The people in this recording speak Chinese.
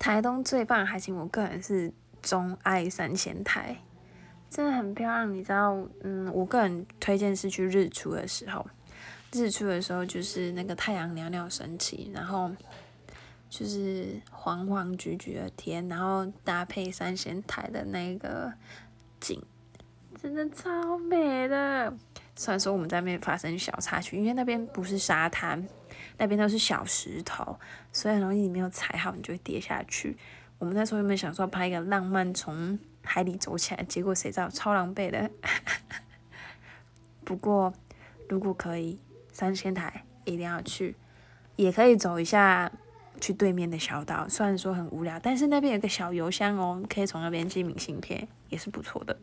台东最棒的海景，我个人是钟爱三仙台，真的很漂亮。你知道，嗯，我个人推荐是去日出的时候，日出的时候就是那个太阳袅袅升起，然后就是黄黄橘橘的天，然后搭配三仙台的那个景，真的超美的。虽然说我们在那边发生小插曲，因为那边不是沙滩。那边都是小石头，所以很容易你没有踩好，你就会跌下去。我们那时候有没有想说拍一个浪漫从海里走起来？结果谁知道超狼狈的。不过如果可以，三千台一定要去，也可以走一下去对面的小岛。虽然说很无聊，但是那边有个小邮箱哦，可以从那边寄明信片，也是不错的。